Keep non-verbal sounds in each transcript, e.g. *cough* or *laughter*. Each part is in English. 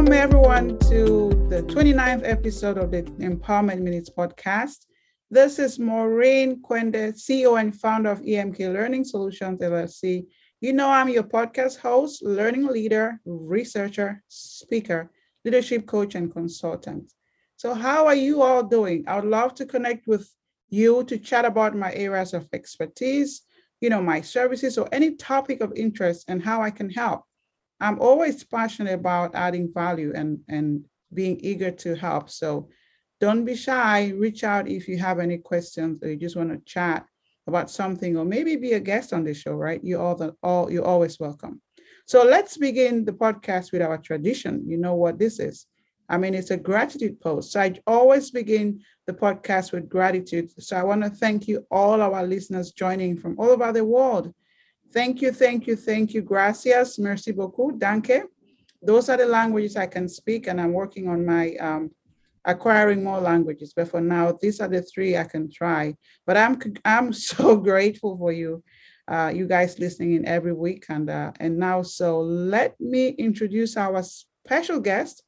Welcome, everyone, to the 29th episode of the Empowerment Minutes podcast. This is Maureen Quende, CEO and founder of EMK Learning Solutions LLC. You know, I'm your podcast host, learning leader, researcher, speaker, leadership coach, and consultant. So, how are you all doing? I would love to connect with you to chat about my areas of expertise, you know, my services, or any topic of interest and how I can help. I'm always passionate about adding value and, and being eager to help. So don't be shy. Reach out if you have any questions or you just want to chat about something or maybe be a guest on the show, right? You all the all you're always welcome. So let's begin the podcast with our tradition. You know what this is. I mean, it's a gratitude post. So I always begin the podcast with gratitude. So I want to thank you, all our listeners joining from all over the world. Thank you, thank you, thank you. Gracias, merci beaucoup, danke. Those are the languages I can speak, and I'm working on my um, acquiring more languages. But for now, these are the three I can try. But I'm I'm *laughs* so grateful for you, uh, you guys listening in every week. And uh, and now, so let me introduce our special guest,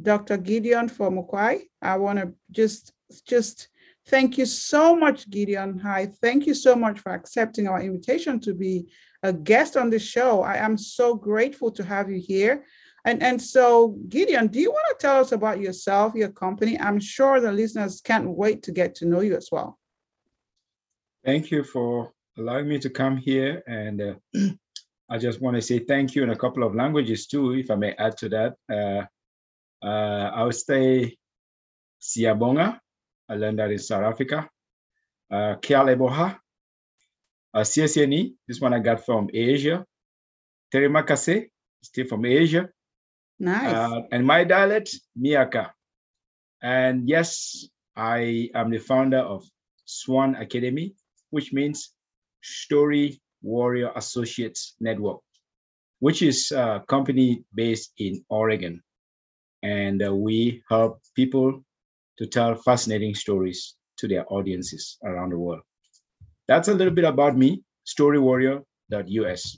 Dr. Gideon Fomukwai. I want to just just thank you so much, Gideon. Hi, thank you so much for accepting our invitation to be a guest on the show. I am so grateful to have you here. And, and so, Gideon, do you want to tell us about yourself, your company? I'm sure the listeners can't wait to get to know you as well. Thank you for allowing me to come here. And uh, *clears throat* I just want to say thank you in a couple of languages too, if I may add to that. Uh, uh, I would say Siyabonga, I learned that in South Africa. Uh, Kialeboha, uh, CSNE, this one I got from Asia. Terima kasih, still from Asia. Nice. Uh, and my dialect, Miaka. And yes, I am the founder of Swan Academy, which means Story Warrior Associates Network, which is a company based in Oregon. And uh, we help people to tell fascinating stories to their audiences around the world. That's a little bit about me, storywarrior.us.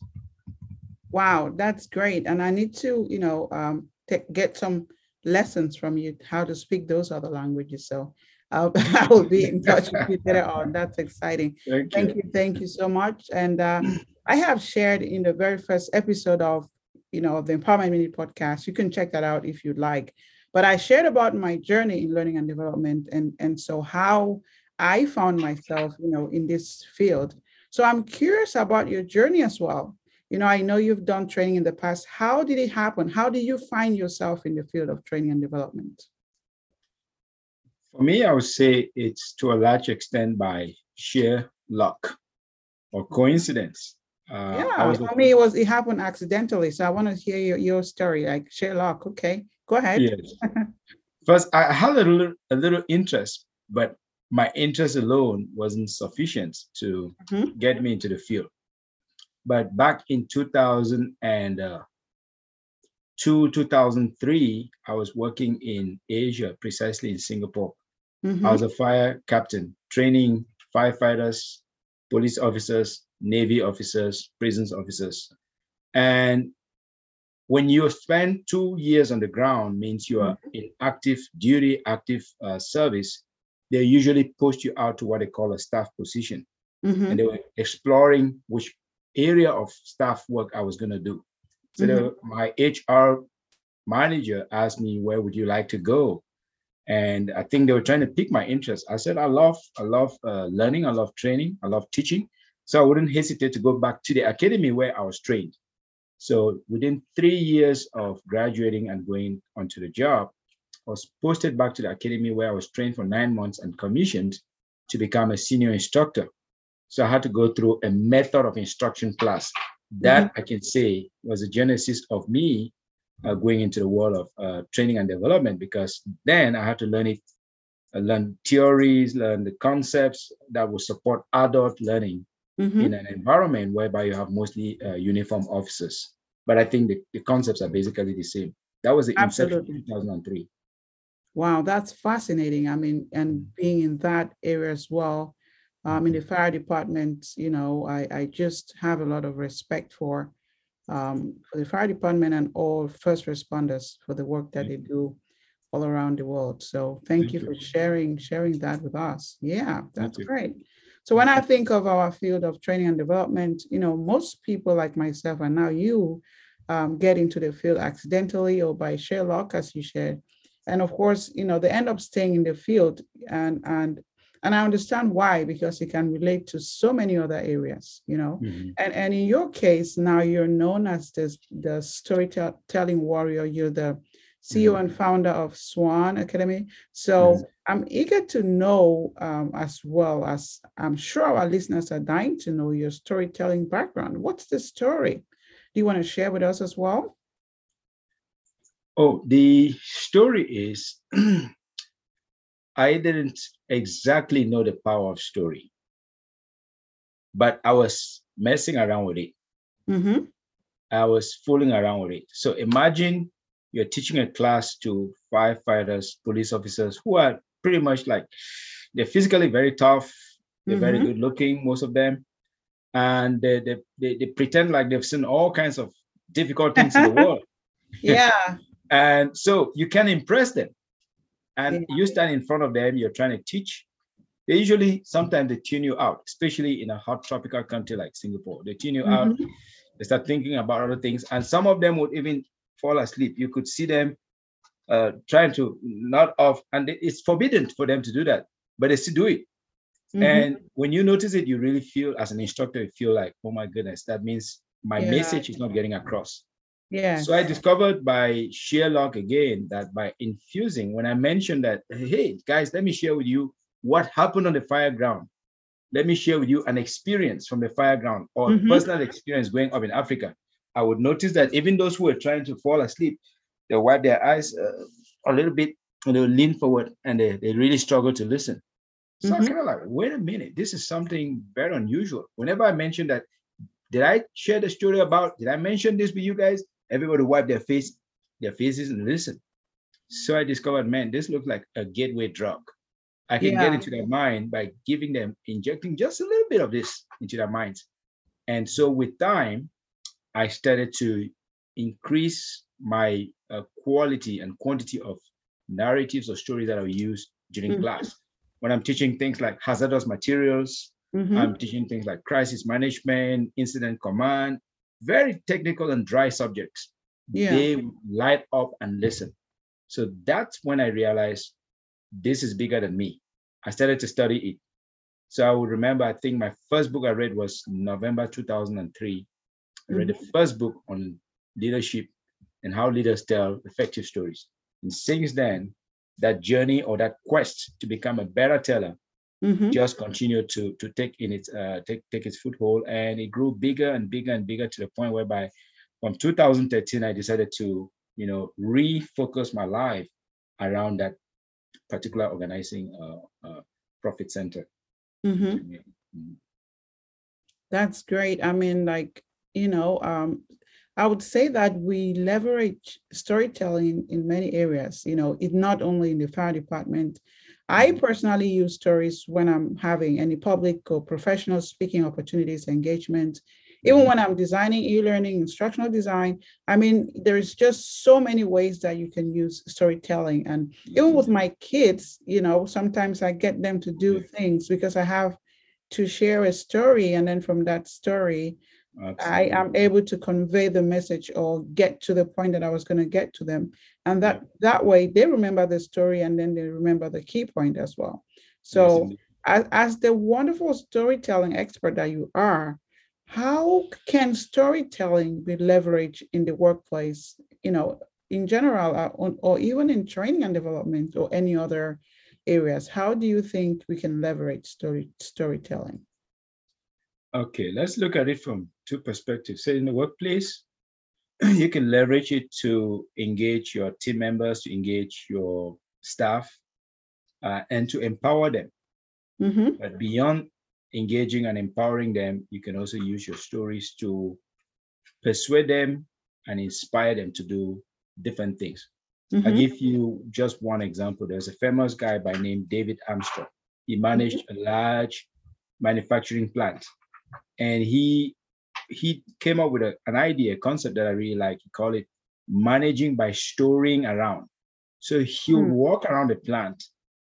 Wow, that's great. And I need to, you know, um, t- get some lessons from you how to speak those other languages. So I'll, *laughs* I will be in touch with you later on. That's exciting. *laughs* Thank, thank you. Thank you so much. And uh, I have shared in the very first episode of, you know, the Empowerment Minute podcast. You can check that out if you'd like. But I shared about my journey in learning and development and, and so how I found myself, you know, in this field. So I'm curious about your journey as well. You know, I know you've done training in the past. How did it happen? How did you find yourself in the field of training and development? For me, I would say it's to a large extent by sheer luck or coincidence. Uh, yeah, for me, it was it happened accidentally. So I want to hear your, your story, like sheer luck. Okay, go ahead. Yes. *laughs* First, I had a little a little interest, but my interest alone wasn't sufficient to mm-hmm. get me into the field. But back in 2002, 2003, I was working in Asia, precisely in Singapore. Mm-hmm. I was a fire captain, training firefighters, police officers, Navy officers, prisons officers. And when you spend two years on the ground means you are mm-hmm. in active duty, active uh, service, they usually post you out to what they call a staff position. Mm-hmm. And they were exploring which area of staff work I was going to do. So mm-hmm. the, my HR manager asked me, "Where would you like to go?" And I think they were trying to pick my interest. I said, "I love, I love uh, learning. I love training. I love teaching." So I wouldn't hesitate to go back to the academy where I was trained. So within three years of graduating and going onto the job, I was posted back to the academy where I was trained for nine months and commissioned to become a senior instructor. So I had to go through a method of instruction class. That mm-hmm. I can say was the genesis of me uh, going into the world of uh, training and development because then I had to learn it, uh, learn theories, learn the concepts that will support adult learning mm-hmm. in an environment whereby you have mostly uh, uniform officers. But I think the, the concepts are basically the same. That was the Absolutely. inception 2003. Wow, that's fascinating. I mean, and being in that area as well, um, in the fire department, you know, I, I just have a lot of respect for um, for the fire department and all first responders for the work that they do all around the world. So thank, thank you, you for sharing sharing that with us. Yeah, that's great. So when I think of our field of training and development, you know, most people like myself and now you um, get into the field accidentally or by sheer luck, as you shared. And of course, you know, they end up staying in the field and and and I understand why, because it can relate to so many other areas, you know. Mm-hmm. And and in your case, now you're known as the, the storytelling warrior, you're the CEO and founder of Swan Academy. So yes. I'm eager to know um, as well as I'm sure our listeners are dying to know your storytelling background. What's the story? Do you want to share with us as well? Oh, the story is *clears throat* I didn't exactly know the power of story, but I was messing around with it. Mm-hmm. I was fooling around with it. So imagine you're teaching a class to firefighters, police officers who are pretty much like they're physically very tough, they're mm-hmm. very good looking, most of them. And they, they, they, they, pretend like they've seen all kinds of difficult things in the *laughs* world. Yeah. And so you can impress them. And yeah. you stand in front of them, you're trying to teach. They usually sometimes they tune you out, especially in a hot tropical country like Singapore. They tune you mm-hmm. out, they start thinking about other things. And some of them would even fall asleep. You could see them uh, trying to not off, and it's forbidden for them to do that, but they still do it. Mm-hmm. And when you notice it, you really feel, as an instructor, you feel like, oh my goodness, that means my yeah. message is not getting across. Yeah. So I discovered by sheer luck again that by infusing, when I mentioned that, hey guys, let me share with you what happened on the fire ground. Let me share with you an experience from the fire ground or mm-hmm. personal experience going up in Africa. I would notice that even those who were trying to fall asleep, they wipe their eyes uh, a little bit and they lean forward and they, they really struggle to listen. So mm-hmm. I kind of like, wait a minute, this is something very unusual. Whenever I mention that, did I share the story about, did I mention this with you guys? Everybody wipe their face, their faces and listen. So I discovered, man, this looks like a gateway drug. I can yeah. get into their mind by giving them, injecting just a little bit of this into their minds. And so with time, I started to increase my uh, quality and quantity of narratives or stories that I use during mm-hmm. class. When I'm teaching things like hazardous materials, mm-hmm. I'm teaching things like crisis management, incident command, very technical and dry subjects. Yeah. They light up and listen. So that's when I realized this is bigger than me. I started to study it. So I would remember, I think my first book I read was November 2003. I read the mm-hmm. first book on leadership and how leaders tell effective stories. And since then, that journey or that quest to become a better teller mm-hmm. just continued to to take in its uh, take take its foothold, and it grew bigger and bigger and bigger to the point whereby from 2013 I decided to you know refocus my life around that particular organizing uh, uh, profit center. Mm-hmm. Mm-hmm. That's great. I mean, like you know, um, I would say that we leverage storytelling in many areas. You know, it not only in the fire department. I mm-hmm. personally use stories when I'm having any public or professional speaking opportunities, engagement, even mm-hmm. when I'm designing e-learning, instructional design. I mean, there's just so many ways that you can use storytelling. And even mm-hmm. with my kids, you know, sometimes I get them to do things because I have to share a story, and then from that story, Absolutely. I am able to convey the message or get to the point that I was going to get to them. And that that way they remember the story and then they remember the key point as well. So as, as the wonderful storytelling expert that you are, how can storytelling be leveraged in the workplace, you know, in general, uh, or, or even in training and development or any other areas? How do you think we can leverage story storytelling? Okay, let's look at it from two perspectives. So in the workplace, *clears throat* you can leverage it to engage your team members, to engage your staff, uh, and to empower them. Mm-hmm. But beyond engaging and empowering them, you can also use your stories to persuade them and inspire them to do different things. Mm-hmm. I'll give you just one example. There's a famous guy by name David Armstrong. He managed mm-hmm. a large manufacturing plant and he he came up with a, an idea, a concept that I really like. He called it managing by storying around. So he'll hmm. walk around the plant,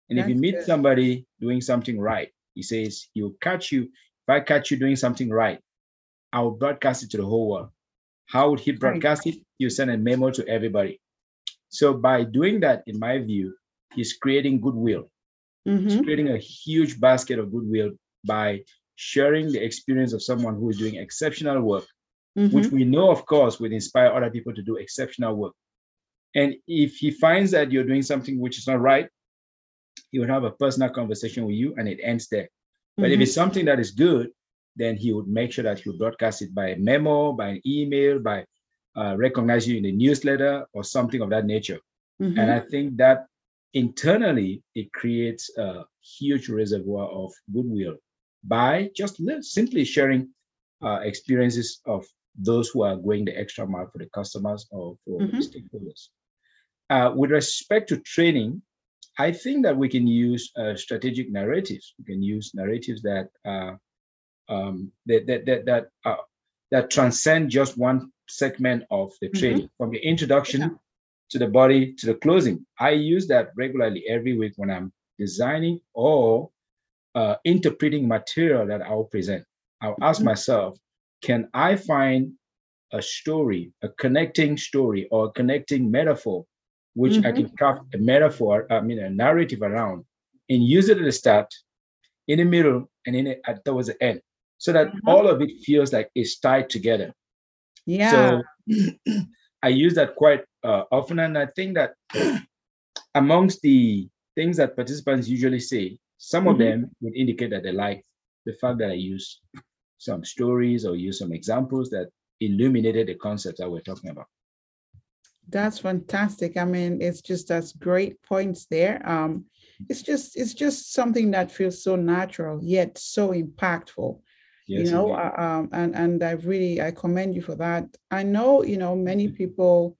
and That's if you meet good. somebody doing something right, he says he'll catch you. If I catch you doing something right, I'll broadcast it to the whole world. How would he broadcast right. it? He'll send a memo to everybody. So by doing that, in my view, he's creating goodwill. Mm-hmm. He's creating a huge basket of goodwill by sharing the experience of someone who is doing exceptional work, mm-hmm. which we know, of course, would inspire other people to do exceptional work. And if he finds that you're doing something which is not right, he would have a personal conversation with you and it ends there. But mm-hmm. if it's something that is good, then he would make sure that he would broadcast it by a memo, by an email, by uh, recognize you in the newsletter or something of that nature. Mm-hmm. And I think that internally it creates a huge reservoir of goodwill by just simply sharing uh, experiences of those who are going the extra mile for the customers or for mm-hmm. the stakeholders. Uh, with respect to training, I think that we can use uh, strategic narratives. We can use narratives that uh, um, that that that that, uh, that transcend just one segment of the mm-hmm. training, mm-hmm. from the introduction yeah. to the body to the closing. I use that regularly every week when I'm designing or uh, interpreting material that I'll present. I'll ask mm-hmm. myself, can I find a story, a connecting story or a connecting metaphor, which mm-hmm. I can craft a metaphor, I mean a narrative around, and use it at the start, in the middle, and in it at towards the end, so that mm-hmm. all of it feels like it's tied together. Yeah. So *clears throat* I use that quite uh, often, and I think that *clears throat* amongst the things that participants usually say, some mm-hmm. of them would indicate that they like the fact that I use some stories or use some examples that illuminated the concepts that we're talking about. That's fantastic. I mean, it's just that's great points there. Um, it's just it's just something that feels so natural yet so impactful. Yes, you know, uh, um, and and I really I commend you for that. I know you know many mm-hmm. people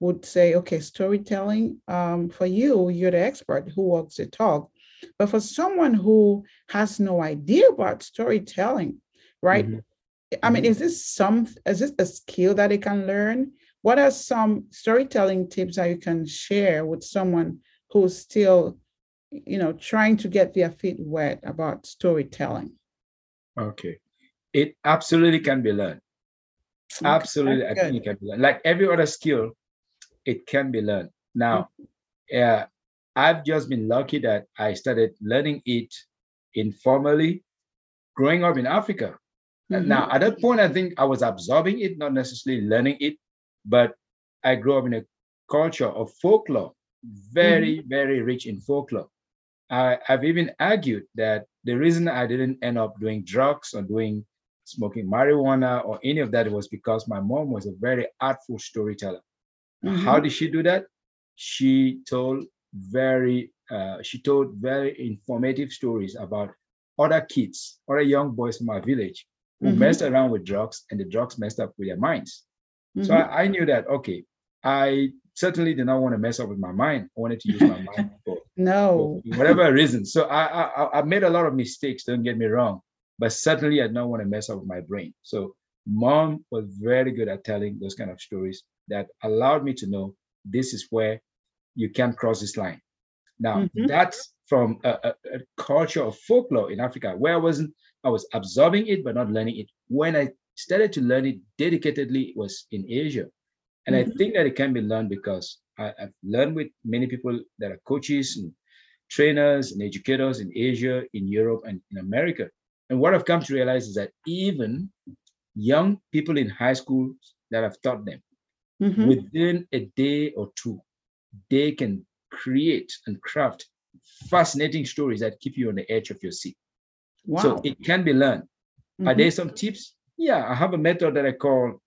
would say, okay, storytelling. Um, for you, you're the expert who walks the talk. But for someone who has no idea about storytelling, right? Mm-hmm. I mean, mm-hmm. is this some is this a skill that they can learn? What are some storytelling tips that you can share with someone who's still, you know, trying to get their feet wet about storytelling? Okay. It absolutely can be learned. Okay, absolutely, I think it can be learned. Like every other skill, it can be learned. Now, mm-hmm. uh, I've just been lucky that I started learning it informally growing up in Africa. Mm-hmm. Now, at that point, I think I was absorbing it, not necessarily learning it, but I grew up in a culture of folklore, very, mm-hmm. very rich in folklore. I, I've even argued that the reason I didn't end up doing drugs or doing smoking marijuana or any of that was because my mom was a very artful storyteller. Mm-hmm. How did she do that? She told very uh, she told very informative stories about other kids, other young boys from our village who mm-hmm. messed around with drugs and the drugs messed up with their minds. Mm-hmm. So I, I, knew that okay, I certainly did not want to mess up with my mind. I wanted to use my mind *laughs* for, no for whatever reason. So I, I I made a lot of mistakes. Don't get me wrong, but certainly I did not want to mess up with my brain. So mom was very good at telling those kind of stories that allowed me to know this is where you can't cross this line. Now, mm-hmm. that's from a, a, a, culture of folklore in Africa where I wasn't, I was absorbing it, but not learning it. When I started to learn it dedicatedly, it was in Asia. And mm-hmm. I think that it can be learned because I, have learned with many people that are coaches and trainers and educators in Asia, in Europe, and in America. And what I've come to realize is that even young people in high school that I've taught them, mm-hmm. within a day or two, they can create and craft fascinating stories that keep you on the edge of your seat. Wow. So it can be learned. Mm-hmm. Are there some tips? Yeah, I have a method that I call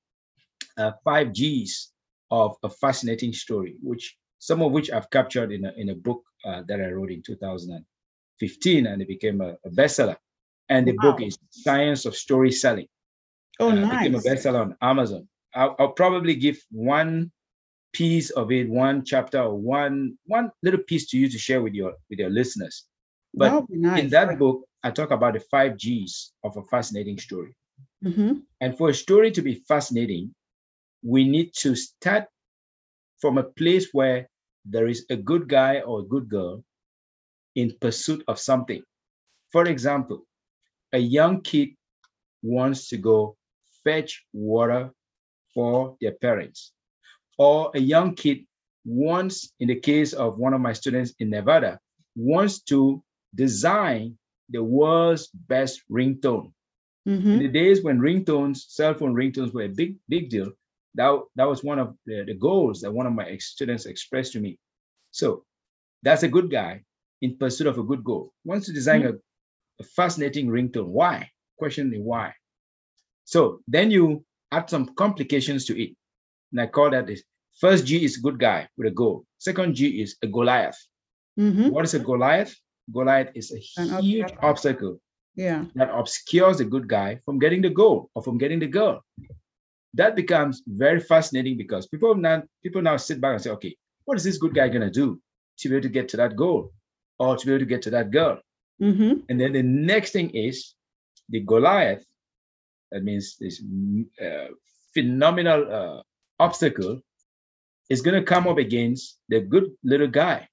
uh, five G's of a fascinating story, which some of which I've captured in a, in a book uh, that I wrote in 2015, and it became a, a bestseller. And the wow. book is Science of Story Selling. Oh, uh, nice! Became a bestseller on Amazon. I'll, I'll probably give one piece of it, one chapter or one one little piece to you to share with your with your listeners. But nice. in that book, I talk about the five G's of a fascinating story. Mm-hmm. And for a story to be fascinating, we need to start from a place where there is a good guy or a good girl in pursuit of something. For example, a young kid wants to go fetch water for their parents, or a young kid wants, in the case of one of my students in Nevada, wants to design the world's best ringtone. Mm-hmm. In the days when ringtones, cell phone ringtones were a big, big deal, that, that was one of the, the goals that one of my students expressed to me. So that's a good guy in pursuit of a good goal. Wants to design mm-hmm. a, a fascinating ringtone. Why? Question me why. So then you add some complications to it. And I call that this first G is good guy with a goal. Second G is a Goliath. Mm-hmm. What is a Goliath? Goliath is a An huge obstacle. obstacle yeah. that obscures the good guy from getting the goal or from getting the girl. That becomes very fascinating because people now people now sit back and say, okay, what is this good guy gonna do to be able to get to that goal or to be able to get to that girl? Mm-hmm. And then the next thing is the Goliath. That means this uh, phenomenal uh, obstacle is going to come up against the good little guy,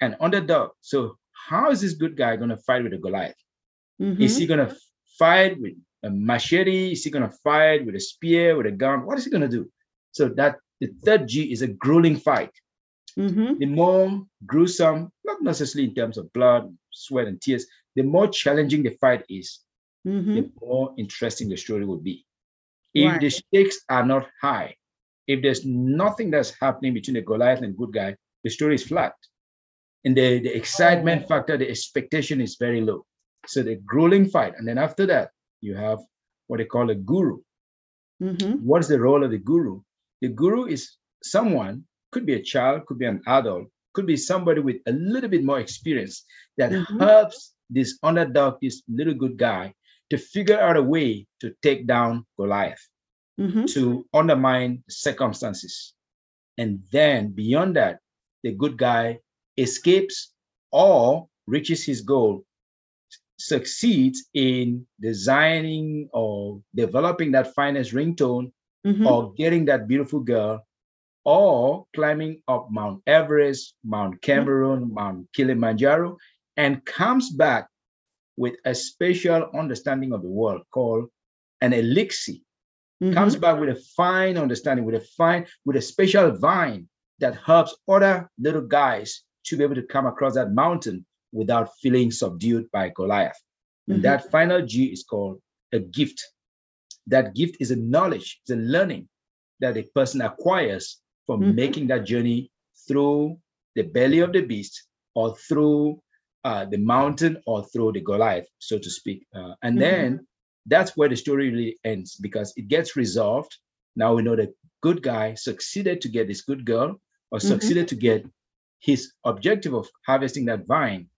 an underdog. So how is this good guy going to fight with a Goliath? Mm-hmm. Is he going to fight with a machete? Is he going to fight with a spear, with a gun? What is he going to do? So that the third G is a grueling fight. Mm-hmm. The more gruesome, not necessarily in terms of blood, sweat, and tears, the more challenging the fight is, mm-hmm. the more interesting the story will be. If right. the stakes are not high, if there's nothing that's happening between the Goliath and good guy, the story is flat. And the, the excitement factor, the expectation is very low. So the grueling fight. And then after that, you have what they call a guru. Mm-hmm. What is the role of the guru? The guru is someone, could be a child, could be an adult, could be somebody with a little bit more experience that mm-hmm. helps this underdog, this little good guy, to figure out a way to take down Goliath, mm-hmm. to undermine circumstances. And then beyond that, the good guy escapes or reaches his goal, succeeds in designing or developing that finest ringtone mm-hmm. or getting that beautiful girl or climbing up Mount Everest, Mount Cameroon, mm-hmm. Mount Kilimanjaro, and comes back with a special understanding of the world called an elixir. Mm-hmm. Comes back with a fine understanding, with a fine, with a special vine that helps other little guys to be able to come across that mountain without feeling subdued by Goliath. Mm-hmm. And that final G is called a gift. That gift is a knowledge, it's a learning that a person acquires from mm-hmm. making that journey through the belly of the beast or through uh, the mountain or through the Goliath, so to speak. Uh, and mm-hmm. then that's where the story really ends because it gets resolved. Now we know the good guy succeeded to get this good girl or Mm-hmm. succeeded to get his objective of harvesting that vine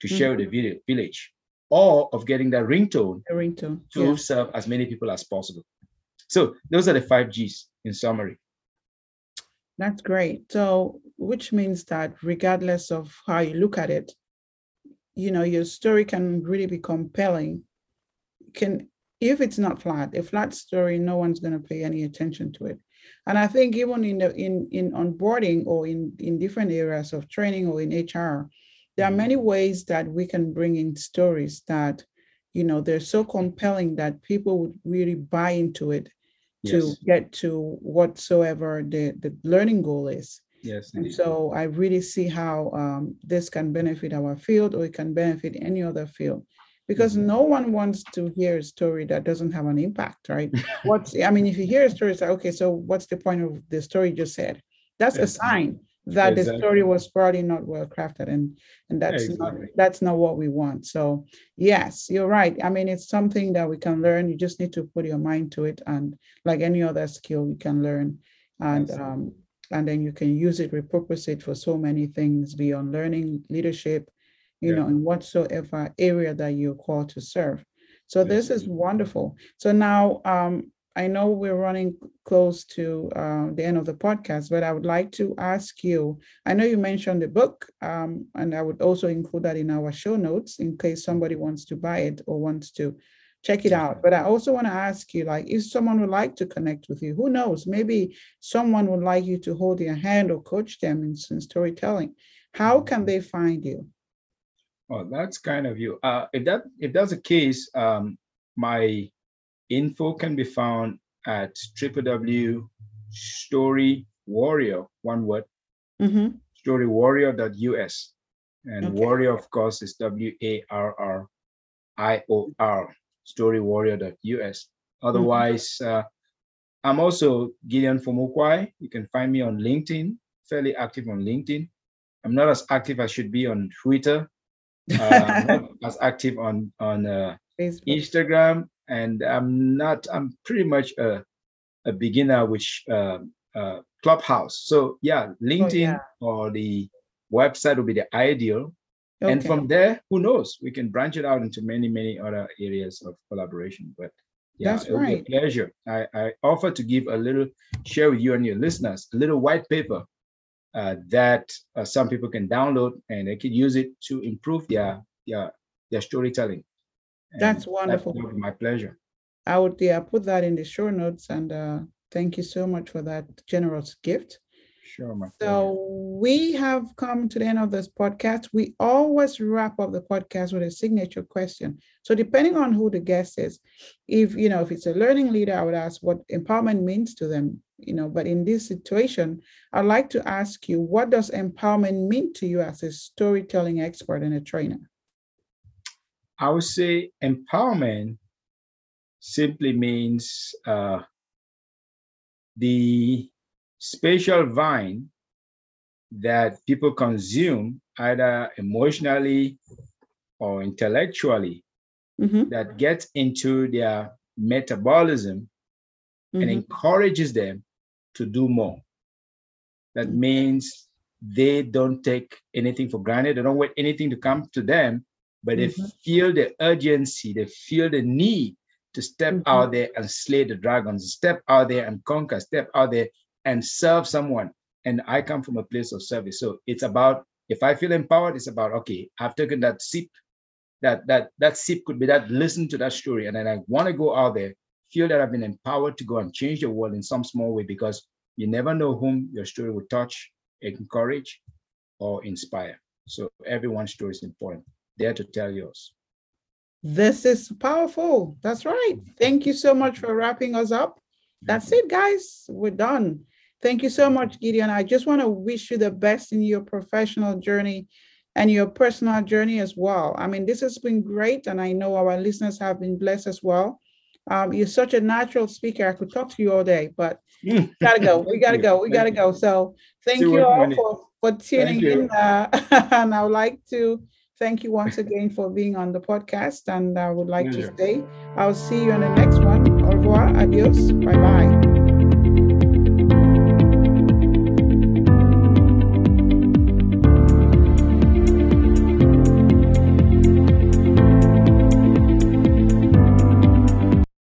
to share with the village or of getting that ringtone, A ringtone. to Yeah. serve as many people as possible. So those are the five G's in summary. That's great. So, which means that regardless of how you look at it, you know, your story can really be compelling. Can if it's not flat, a flat story, no one's going to pay any attention to it. And I think even in the in in onboarding or in in different areas of training or in HR, there are many ways that we can bring in stories that, you know, they're so compelling that people would really buy into it to Yes. get to whatsoever the, the learning goal is. Yes. And so I really see how um, this can benefit our field or it can benefit any other field. Because Mhm. no one wants to hear a story that doesn't have an impact, right? *laughs* What's, I mean, if you hear a story, it's like, okay, so what's the point of the story you just said? That's a sign that the story was probably not well crafted and, and that's not, Exactly. that's not what we want. So yes, you're right. I mean, it's something that we can learn. You just need to put your mind to it. And like any other skill, you can learn. And Yes. um, and then you can use it, repurpose it for so many things beyond learning, leadership, you Yeah. know, in whatsoever area that you're called to serve. So this is wonderful. So now um, I know we're running close to uh, the end of the podcast, but I would like to ask you. I know you mentioned the book, um, and I would also include that in our show notes in case somebody wants to buy it or wants to check it out. But I also want to ask you, like, if someone would like to connect with you, who knows? Maybe someone would like you to hold their hand or coach them in, in storytelling. How can they find you? Oh, that's kind of you. Uh, if that if that's the case, um, my info can be found at www.storywarrior, one word, mm-hmm. storywarrior.us. And okay. warrior, of course, is W A R R I O R, storywarrior.us. Otherwise, mm-hmm. uh, I'm also Gideon Fomokwai. You can find me on LinkedIn, fairly active on LinkedIn. I'm not as active as I should be on Twitter, *laughs* uh, not as active on on uh, Instagram, and I'm not. I'm pretty much a a beginner which uh, uh, Clubhouse. So yeah, LinkedIn oh, yeah. or the website would be the ideal. Okay. And from there, who knows? We can branch it out into many, many other areas of collaboration. But yeah, That's it'll right. be a pleasure. I, I offer to give a little share with you and your listeners a little white paper uh, that uh, some people can download and they can use it to improve their their their storytelling. And that's wonderful. That my pleasure. I would yeah put that in the show notes and uh, thank you so much for that generous gift. Sure, my so we have come to the end of this podcast. We always wrap up the podcast with a signature question. So depending on who the guest is, if you know if it's a learning leader, I would ask what empowerment means to them. You know, but in this situation, I'd like to ask you, what does empowerment mean to you as a storytelling expert and a trainer? I would say empowerment simply means uh, the spatial vine that people consume either emotionally or intellectually mm-hmm. that gets into their metabolism mm-hmm. and encourages them to do more. That means they don't take anything for granted. They don't wait anything to come to them, but mm-hmm. they feel the urgency, they feel the need to step mm-hmm. out there and slay the dragons, step out there and conquer, step out there and serve someone. And I come from a place of service. So it's about if I feel empowered, it's about okay, I've taken that sip, that that that sip could be that listen to that story. And then I want to go out there, feel that I've been empowered to go and change the world in some small way because you never know whom your story will touch, encourage, or inspire. So everyone's story is important. There to tell yours. This is powerful. That's right. Thank you so much for wrapping us up. That's it, guys. We're done. Thank you so much, Gideon. I just want to wish you the best in your professional journey and your personal journey as well. I mean, this has been great, and I know our listeners have been blessed as well. Um, you're such a natural speaker. I could talk to you all day, but gotta go. We gotta go. We gotta *laughs* go. So thank you all for, for tuning in. Uh, *laughs* and I would like to thank you once again for being on the podcast. And I would like to stay. I'll see you on the next one. Au revoir. Adios. Bye bye.